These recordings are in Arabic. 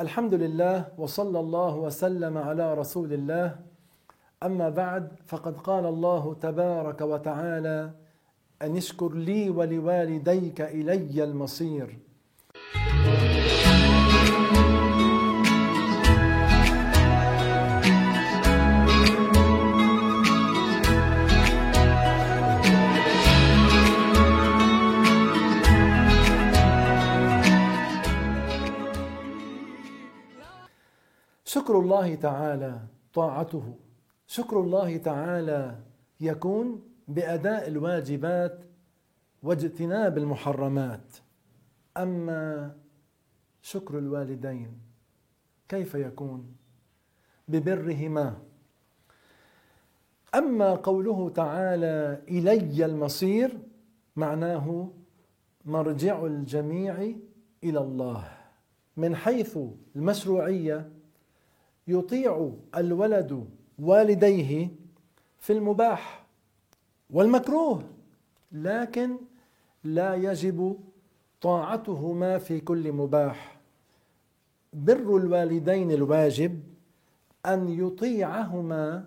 الحمد لله وصلى الله وسلم على رسول الله أما بعد فقد قال الله تبارك وتعالى أن اشكر لي ولوالديك إلي المصير. شكر الله تعالى طاعته. شكر الله تعالى يكون بأداء الواجبات واجتناب المحرمات. أما شكر الوالدين كيف يكون؟ ببرهما. أما قوله تعالى إلي المصير معناه مرجع الجميع إلى الله. من حيث المشروعية يطيع الولد والديه في المباح والمكروه لكن لا يجب طاعتهما في كل مباح. بر الوالدين الواجب أن يطيعهما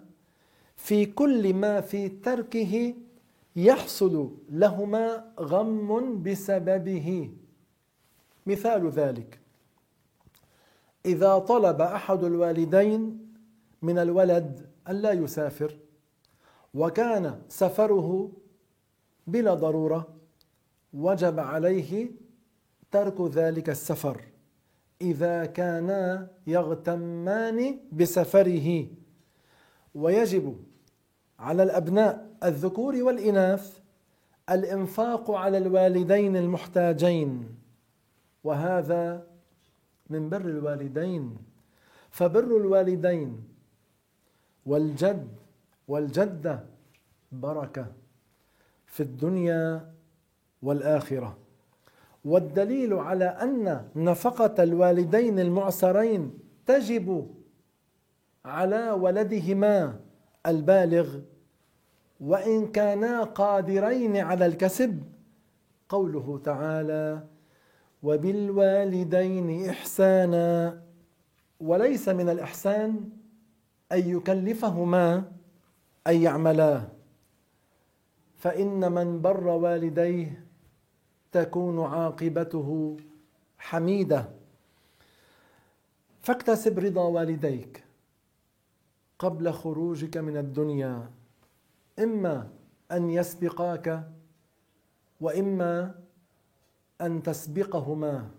في كل ما في تركه يحصل لهما غم بسببه. مثال ذلك. إذا طلب أحد الوالدين من الولد ألا يسافر وكان سفره بلا ضرورة وجب عليه ترك ذلك السفر. إذا كانا يغتمان بسفره. ويجب على الأبناء الذكور والإناث الإنفاق على الوالدين المحتاجين. وهذا من بر الوالدين فبر الوالدين والجد والجدة بركة في الدنيا والآخرة. والدليل على أن نفقة الوالدين المعسرين تجب على ولدهما البالغ وإن كانا قادرين على الكسب قوله تعالى وبالوالدين إحسانا. وليس من الإحسان أن يكلفهما أن يعملا. فإن من بر والديه تكون عاقبته حميدة. فاكتسب رضا والديك قبل خروجك من الدنيا. إما أن يسبقاك وإما أن تسبقهما.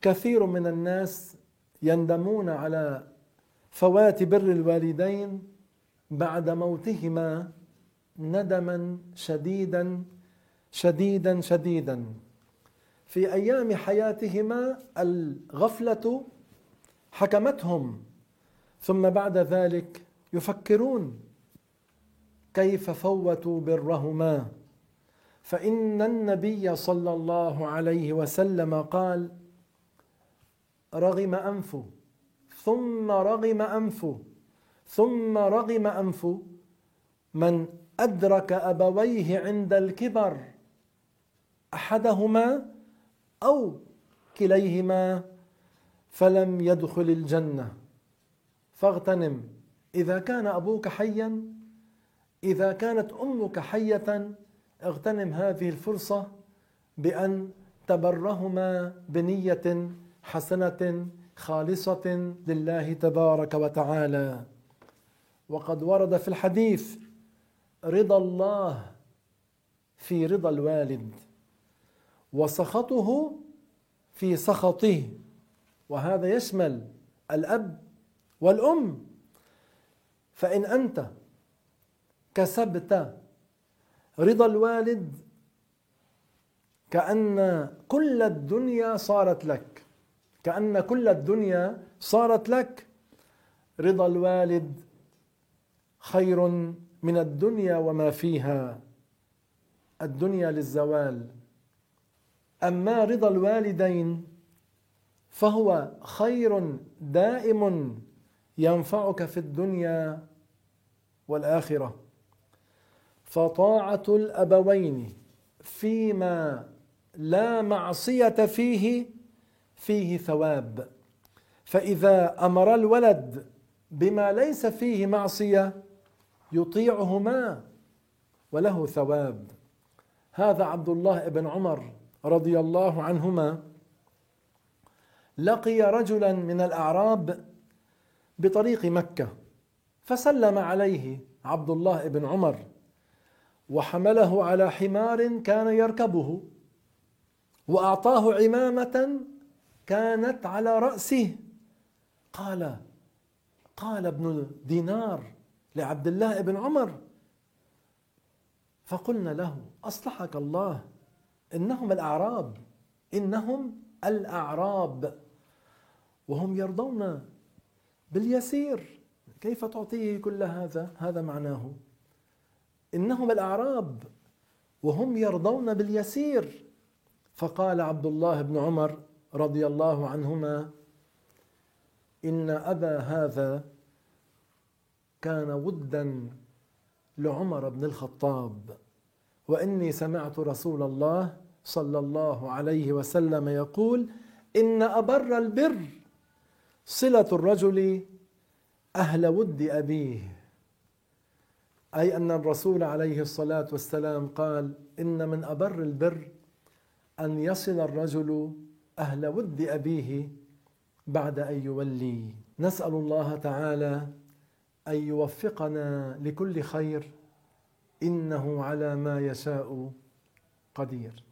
كثير من الناس يندمون على فوات بر الوالدين بعد موتهما ندما شديدا شديدا شديدا. في أيام حياتهما الغفلة حكمتهم ثم بعد ذلك يفكرون كيف فوتوا برهما. فإن النبي صلى الله عليه وسلم قال رغم أنف ثم رغم أنف ثم رغم أنف من أدرك أبويه عند الكبر أحدهما أو كليهما فلم يدخل الجنة. فاغتنم إذا كان أبوك حيا إذا كانت أمك حية اغتنم هذه الفرصة بأن تبرهما بنية حسنة خالصة لله تبارك وتعالى. وقد ورد في الحديث رضا الله في رضا الوالد وسخطه في سخطه وهذا يشمل الأب والأم. فإن أنت كسبت رضا الوالد كأن كل الدنيا صارت لك. كأن كل الدنيا صارت لك. رضا الوالد خير من الدنيا وما فيها. الدنيا للزوال. أما رضا الوالدين فهو خير دائم ينفعك في الدنيا والآخرة. فطاعة الأبوين فيما لا معصية فيه فيه ثواب. فإذا أمر الولد بما ليس فيه معصية يطيعهما وله ثواب. هذا عبد الله بن عمر رضي الله عنهما لقي رجلا من الأعراب بطريق مكة فسلم عليه عبد الله بن عمر. وحمله على حمار كان يركبه وأعطاه عمامة كانت على رأسه. قال قال ابن دينار لعبد الله بن عمر فقلنا له أصلحك الله إنهم الأعراب إنهم الأعراب. وهم يرضون باليسير كيف تعطيه كل هذا؟ هذا معناه إنهم الأعراب وهم يرضون باليسير. فقال عبد الله بن عمر رضي الله عنهما إن أبا هذا كان ودا لعمر بن الخطاب وإني سمعت رسول الله صلى الله عليه وسلم يقول إن أبر البر صلة الرجل أهل ود أبيه. أي أن الرسول عليه الصلاة والسلام قال إن من أبر البر أن يصل الرجل أهل ود أبيه بعد أن يولي. نسأل الله تعالى أن يوفقنا لكل خير إنه على ما يشاء قدير.